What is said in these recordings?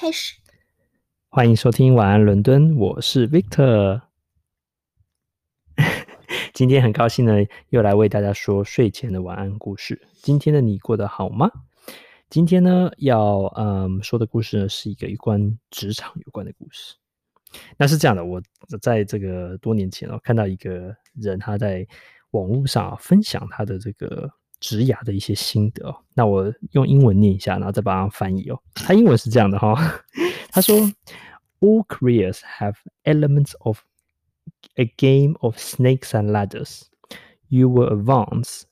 开始。欢迎收听晚安伦敦，我是 Victor。今天很高兴呢，又来为大家说睡前的晚安故事。今天的你过得好吗？今天呢，要嗯说的故事呢，是一个有关职场有关的故事。那是这样的，我在这个多年前哦，看到一个人他在网络上分享他的这个职涯的一些心得。那我用英文念一下，然后再帮他翻译哦。他英文是这样的哈，他说：“All careers have elements of a game of snakes and ladders. You will advance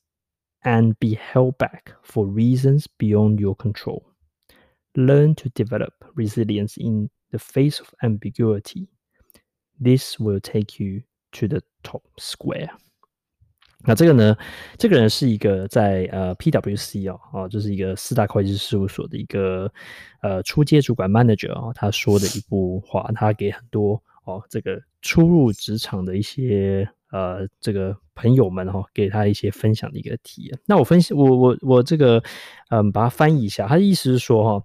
and be held back for reasons beyond your control. Learn to develop resilience in the face of ambiguity. This will take you to the top square.” 那这个呢？这个人是一个在呃 PwC 哦，哦，就是一个四大会计师事务所的一个呃初阶主管 manager 哦，他说的一部话，他给很多哦这个初入职场的一些呃这个朋友们哈、哦，给他一些分享的一个体验。那我分析我我我这个嗯把它翻译一下，他的意思是说哈、哦，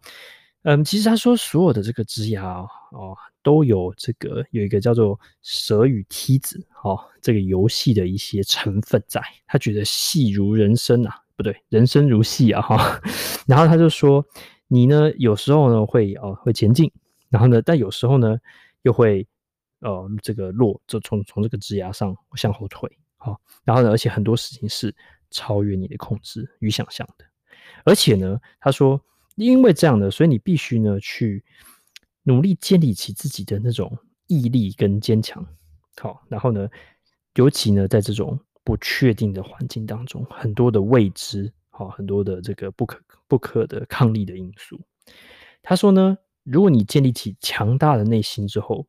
嗯，其实他说所有的这个职涯哦。都有这个有一个叫做蛇与梯子哦，这个游戏的一些成分在。他觉得戏如人生啊，不对，人生如戏啊哈。然后他就说，你呢有时候呢会哦会前进，然后呢但有时候呢又会呃这个落，就从从这个职涯上向后退。好，然后呢而且很多事情是超越你的控制与想象的。而且呢他说，因为这样的，所以你必须呢去。努力建立起自己的那种毅力跟坚强，好，然后呢，尤其呢，在这种不确定的环境当中，很多的未知，好，很多的这个不可不可的抗力的因素。他说呢，如果你建立起强大的内心之后，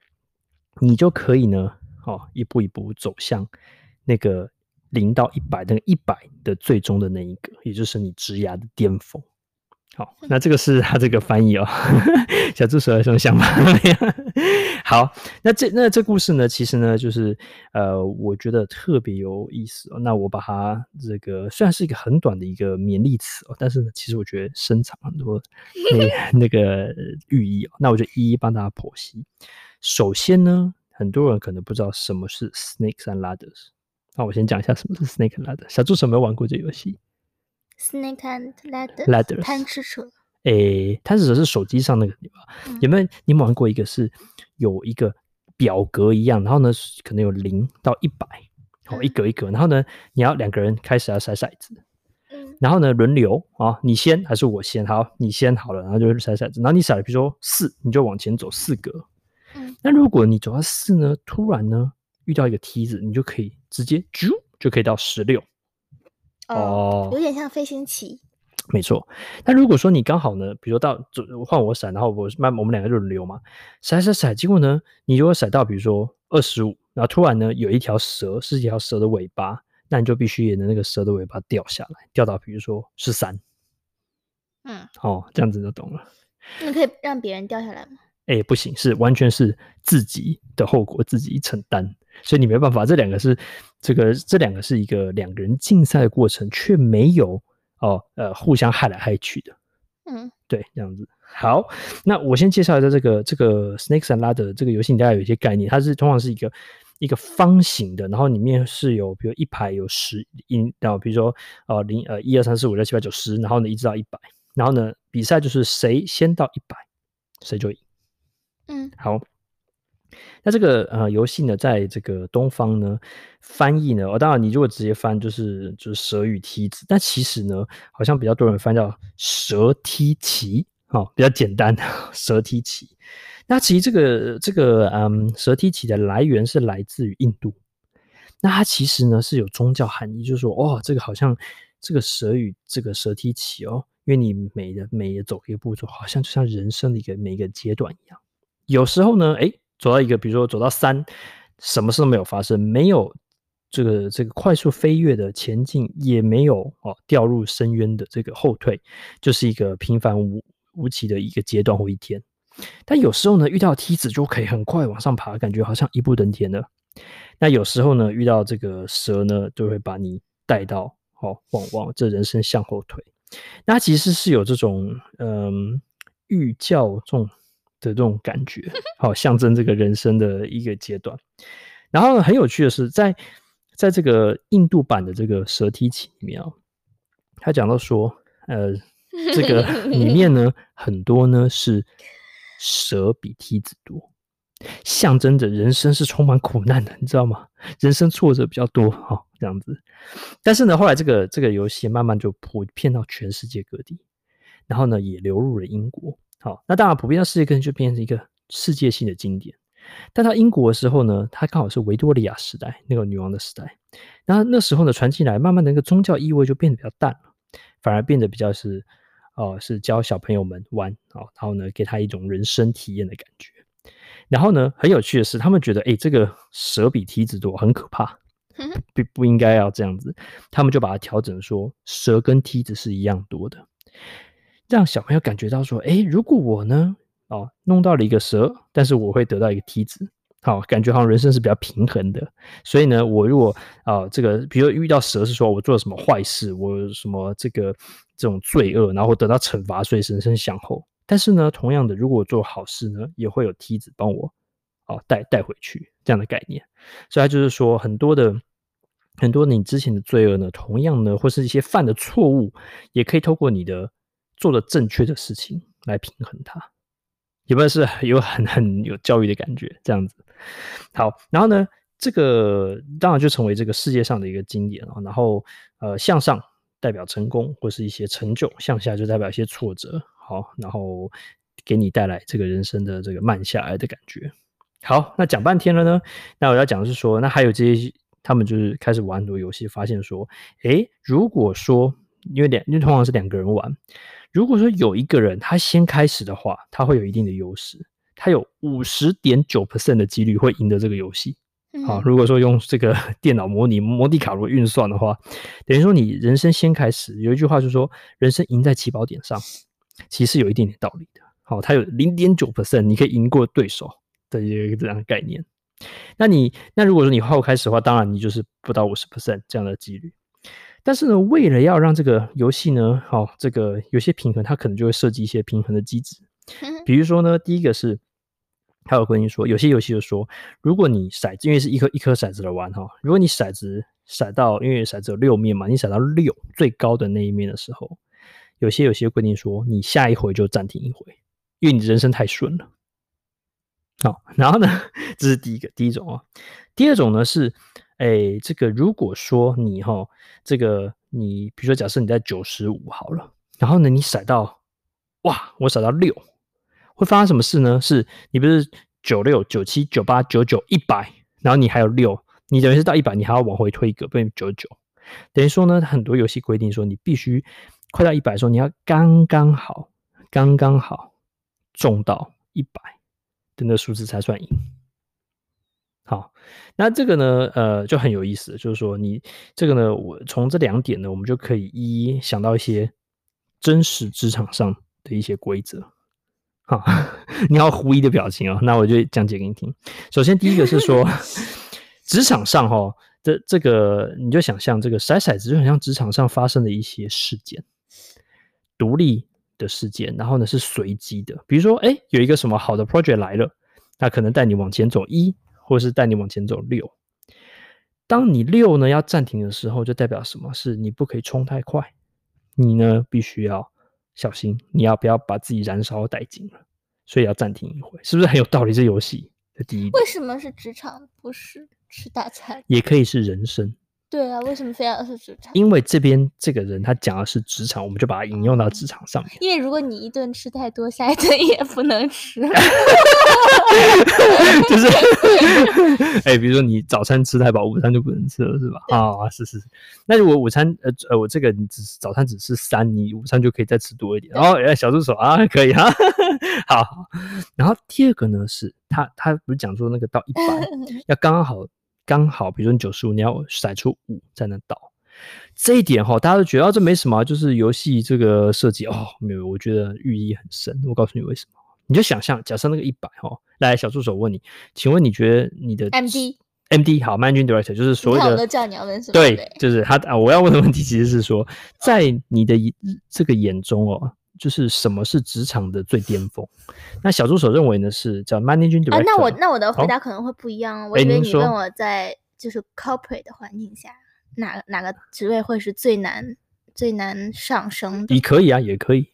你就可以呢，好，一步一步走向那个零到一百，那个一百的最终的那一个，也就是你职涯的巅峰。好，那这个是他这个翻译哦，小助手有什么想法？好，那这那这故事呢，其实呢，就是呃，我觉得特别有意思哦。那我把它这个虽然是一个很短的一个勉励词哦，但是呢，其实我觉得深藏很多那那个寓意哦。那我就一一帮大家剖析。首先呢，很多人可能不知道什么是 Snakes and Ladders。那我先讲一下什么是 snakes and Ladder。小助手有没有玩过这游戏？Snake and ladder，贪吃蛇。诶，贪吃蛇是手机上那个对吧？嗯、有没有你们玩过一个是有一个表格一样，然后呢可能有零到一百，好一格一格，然后呢你要两个人开始要筛骰子，嗯，然后呢轮流啊，你先还是我先？好，你先好了，然后就筛骰子，然后你骰了，比如说四，你就往前走四格。嗯，那如果你走到四呢，突然呢遇到一个梯子，你就可以直接啾就可以到十六。哦，有点像飞行棋，没错。那如果说你刚好呢，比如说到换我闪，然后我慢，我们两个轮流嘛，闪闪闪。结果呢，你如果闪到比如说二十五，然后突然呢有一条蛇是一条蛇的尾巴，那你就必须沿着那个蛇的尾巴掉下来，掉到比如说十三。嗯，哦，这样子就懂了。那可以让别人掉下来吗？哎，不行，是完全是自己的后果自己承担。所以你没办法，这两个是这个这两个是一个两个人竞赛的过程，却没有哦呃互相害来害去的，嗯，对，这样子。好，那我先介绍一下这个这个 Snakes and Ladder 这个游戏，你大概有一些概念。它是通常是一个一个方形的，然后里面是有比如一排有十音，然后比如说呃零呃一二三四五六七八九十，然后呢一直到一百，然后呢比赛就是谁先到一百，谁就赢。嗯，好。那这个呃游戏呢，在这个东方呢翻译呢，哦，当然你如果直接翻就是就是蛇与梯子，但其实呢，好像比较多人翻叫蛇梯棋，哦，比较简单，蛇梯棋。那其实这个这个嗯蛇梯棋的来源是来自于印度，那它其实呢是有宗教含义，就是说哦，这个好像这个蛇与这个蛇梯棋哦，因为你每的每走一个步骤，好像就像人生的一个每一个阶段一样，有时候呢，哎。走到一个，比如说走到三，什么事都没有发生，没有这个这个快速飞跃的前进，也没有哦掉入深渊的这个后退，就是一个平凡无无奇的一个阶段或一天。但有时候呢，遇到梯子就可以很快往上爬，感觉好像一步登天了。那有时候呢，遇到这个蛇呢，就会把你带到哦往往这人生向后退。那其实是有这种嗯寓教这种。这种感觉，好、哦、象征这个人生的一个阶段。然后很有趣的是，在在这个印度版的这个蛇梯棋里面啊，他讲到说，呃，这个 里面呢很多呢是蛇比梯子多。象征着人生是充满苦难的，你知道吗？人生挫折比较多，哈、哦，这样子。但是呢，后来这个这个游戏慢慢就普遍到全世界各地，然后呢，也流入了英国。好、哦，那当然普遍到世界各地就变成一个世界性的经典。但到英国的时候呢，它刚好是维多利亚时代那个女王的时代，然后那时候呢传进来，慢慢的那个宗教意味就变得比较淡了，反而变得比较是哦、呃，是教小朋友们玩啊、哦，然后呢，给他一种人生体验的感觉。然后呢，很有趣的是，他们觉得，哎，这个蛇比梯子多，很可怕，不不应该要这样子。他们就把它调整说，蛇跟梯子是一样多的，让小朋友感觉到说，哎，如果我呢，哦，弄到了一个蛇，但是我会得到一个梯子，好，感觉好像人生是比较平衡的。所以呢，我如果啊、这个比如遇到蛇，是说我做了什么坏事，我有什么这个这种罪恶，然后得到惩罚，所以人生向后。但是呢，同样的，如果我做好事呢，也会有梯子帮我，哦，带带回去这样的概念。所以它就是说，很多的很多你之前的罪恶呢，同样呢，或是一些犯的错误，也可以透过你的做的正确的事情来平衡它。有没有是有很很有教育的感觉？这样子。好，然后呢，这个当然就成为这个世界上的一个经典了。然后呃，向上代表成功或是一些成就，向下就代表一些挫折。好，然后给你带来这个人生的这个慢下来的感觉。好，那讲半天了呢，那我要讲的是说，那还有这些，他们就是开始玩很多游戏，发现说，诶，如果说因为两，因为通常是两个人玩，如果说有一个人他先开始的话，他会有一定的优势，他有五十点九 percent 的几率会赢得这个游戏。好，如果说用这个 电脑模拟摩迪卡罗运算的话，等于说你人生先开始，有一句话就是说，人生赢在起跑点上。其实有一点点道理的，好，他有零点九 percent，你可以赢过对手的一个这样的概念。那你那如果说你后开始的话，当然你就是不到五十 percent 这样的几率。但是呢，为了要让这个游戏呢，好，这个有些平衡，它可能就会设计一些平衡的机制。比如说呢，第一个是，他有跟你说，有些游戏就说，如果你骰子，因为是一颗一颗骰子的玩哈，如果你骰子骰到，因为骰子有六面嘛，你骰到六最高的那一面的时候。有些有些规定说，你下一回就暂停一回，因为你人生太顺了。好，然后呢，这是第一个第一种啊。第二种呢是，哎，这个如果说你哈，这个你比如说假设你在九十五好了，然后呢你甩到，哇，我甩到六，会发生什么事呢？是你不是九六九七九八九九一百，然后你还有六，你等于是到一百，你还要往回推一个，变九九。等于说呢，很多游戏规定说你必须。快到一百的时候，你要刚刚好，刚刚好中到一百的那数字才算赢。好，那这个呢，呃，就很有意思，就是说你这个呢，我从这两点呢，我们就可以一一想到一些真实职场上的一些规则。好，你要狐疑的表情哦，那我就讲解给你听。首先，第一个是说，职场上哈，这这个你就想象这个骰骰子，就很像职场上发生的一些事件。独立的事件，然后呢是随机的，比如说，哎，有一个什么好的 project 来了，那可能带你往前走一，或是带你往前走六。当你六呢要暂停的时候，就代表什么？是你不可以冲太快，你呢必须要小心，你要不要把自己燃烧殆尽了？所以要暂停一会，是不是很有道理？这游戏的第一，为什么是职场，不是吃大餐？也可以是人生。对啊，为什么非要是职场？因为这边这个人他讲的是职场，我们就把它引用到职场上面。因为如果你一顿吃太多，下一顿也不能吃。就是，哎、欸，比如说你早餐吃太饱，午餐就不能吃了，是吧？啊、哦，是是是。那如果午餐，呃呃，我这个你只是早餐只吃三，你午餐就可以再吃多一点。哦，哎，小助手啊，可以 哈。好，然后第二个呢是，他他不是讲说那个到一百要刚刚好。刚好，比如说你九十五，你要甩出五才能倒。这一点哈，大家都觉得这没什么，就是游戏这个设计哦，没有，我觉得寓意很深。我告诉你为什么，你就想象，假设那个一百哈，来，小助手问你，请问你觉得你的 MD MD 好，Managing Director 就是所谓的，我叫你要问什么？对，就是他啊，我要问的问题其实是说，在你的这个眼中哦，就是什么是职场的最巅峰？那小助手认为呢是叫 managing director。啊，那我那我的回答可能会不一样。哦、我以为你问我在就是 corporate 的环境下，哪哪个职位会是最难最难上升的？你可以啊，也可以。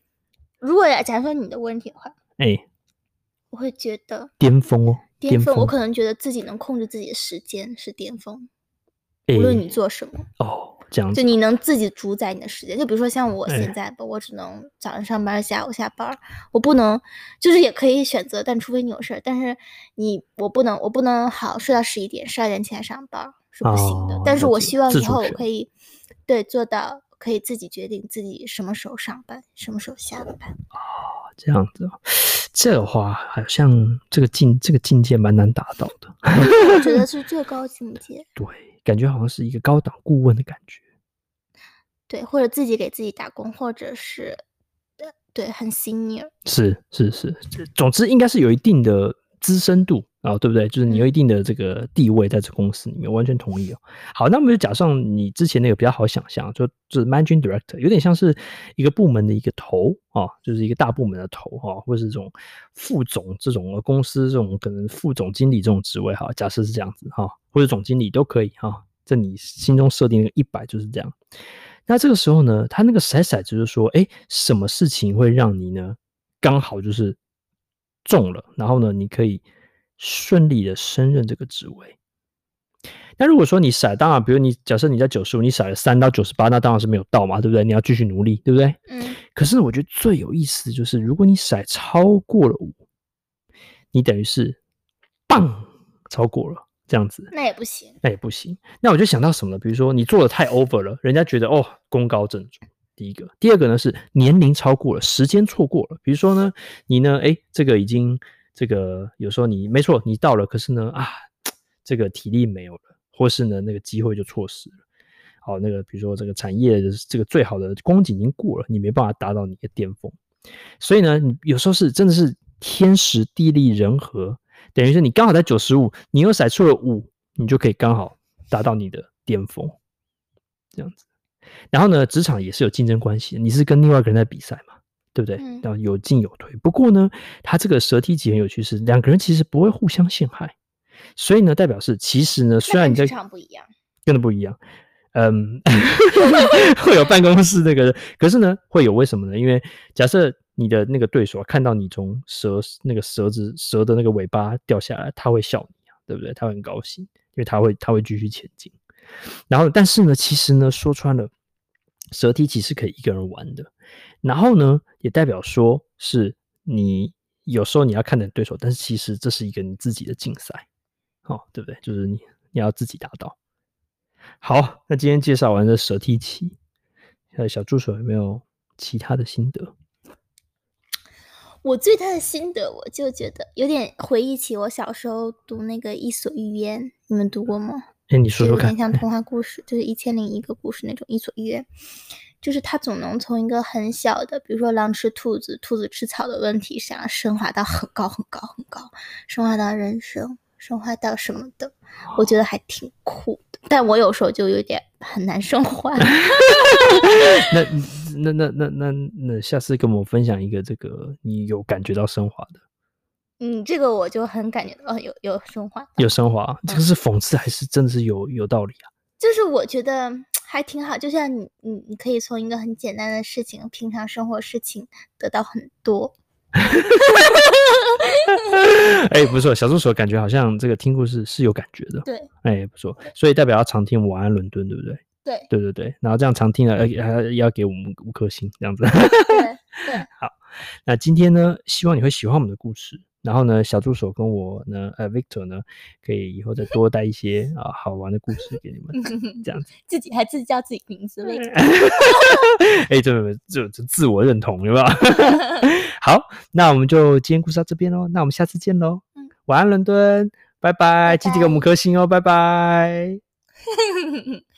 如果假如说你的问题的话，哎，我会觉得巅峰哦，巅峰，我可能觉得自己能控制自己的时间是巅峰，无论你做什么哦。这样子，就你能自己主宰你的时间，就比如说像我现在吧，我只能早上上班，下午下班，我不能，就是也可以选择，但除非你有事儿，但是你我不能，我不能好睡到十一点，十二点起来上班是不行的。但是我希望以后我可以，对，做到可以自己决定自己什么时候上班，什么时候下班。哦，这样子，这个话好像这个境这个境界蛮难达到的。我觉得是最高境界。对。感觉好像是一个高档顾问的感觉，对，或者自己给自己打工，或者是对对，很 senior，是是是，总之应该是有一定的资深度啊、哦，对不对？就是你有一定的这个地位在这公司里面，完全同意哦。好，那我们就假设你之前那个比较好想象，就就是 managing director，有点像是一个部门的一个头啊、哦，就是一个大部门的头哈、哦，或者是这种副总这种公司这种可能副总经理这种职位哈，假设是这样子哈。哦或者总经理都可以哈，在你心中设定那个一百就是这样。那这个时候呢，他那个骰骰就是说，哎，什么事情会让你呢刚好就是中了，然后呢，你可以顺利的升任这个职位。那如果说你骰，当然，比如你假设你在九十五，你骰了三到九十八，那当然是没有到嘛，对不对？你要继续努力，对不对？嗯。可是我觉得最有意思的就是，如果你骰超过了五，你等于是棒超过了。这样子，那也不行，那也不行。那我就想到什么呢？比如说你做的太 over 了，人家觉得哦，功高震主。第一个，第二个呢是年龄超过了，时间错过了。比如说呢，你呢，哎，这个已经这个有时候你没错，你到了，可是呢啊，这个体力没有了，或是呢那个机会就错失了。好，那个比如说这个产业的这个最好的光景已经过了，你没办法达到你的巅峰。所以呢，你有时候是真的是天时地利人和。等于是你刚好在九十五，你又甩出了五，你就可以刚好达到你的巅峰，这样子。然后呢，职场也是有竞争关系，你是跟另外一个人在比赛嘛，对不对？有进有退。不过呢，他这个蛇梯级很有趣，是两个人其实不会互相陷害，所以呢，代表是其实呢，虽然你在职场不一样，真的不一样，嗯，会有办公室那个，可是呢，会有为什么呢？因为假设。你的那个对手看到你从蛇那个蛇子蛇的那个尾巴掉下来，他会笑你啊，对不对？他会很高兴，因为他会他会继续前进。然后，但是呢，其实呢，说穿了，蛇梯其实可以一个人玩的。然后呢，也代表说是你有时候你要看的对手，但是其实这是一个你自己的竞赛，哦，对不对？就是你你要自己达到。好，那今天介绍完这蛇梯棋，呃小助手有没有其他的心得？我最大的心得，我就觉得有点回忆起我小时候读那个《伊索寓言》，你们读过吗？哎，你说说看。有点像童话故事，就是一千零一个故事那种《伊索寓言》，就是他总能从一个很小的，比如说狼吃兔子、兔子吃草的问题上，升华到很高很高很高，升华到人生，升华到什么的，我觉得还挺酷的。但我有时候就有点很难升华。那那那那那那，下次跟我们分享一个这个你有感觉到升华的。嗯，这个我就很感觉到有有升华，有升华。这个是讽刺还是真的是有有道理啊？就是我觉得还挺好，就像你你你可以从一个很简单的事情，平常生活事情得到很多。哎，不错，小助手感觉好像这个听故事是有感觉的。对，哎，不错，所以代表要常听晚安伦敦，对不对？对，对对对，然后这样常听了，要要给我们五颗星，这样子。对对，好，那今天呢，希望你会喜欢我们的故事。然后呢，小助手跟我呢，呃，Victor 呢，可以以后再多带一些啊好玩的故事给你们，这样子。自己还自己叫自己名字，Victor。哎，这这这自我认同，有没有？好，那我们就今天故事到这边喽。那我们下次见喽。嗯，晚安，伦敦，拜拜。记得给我们颗星哦，拜拜。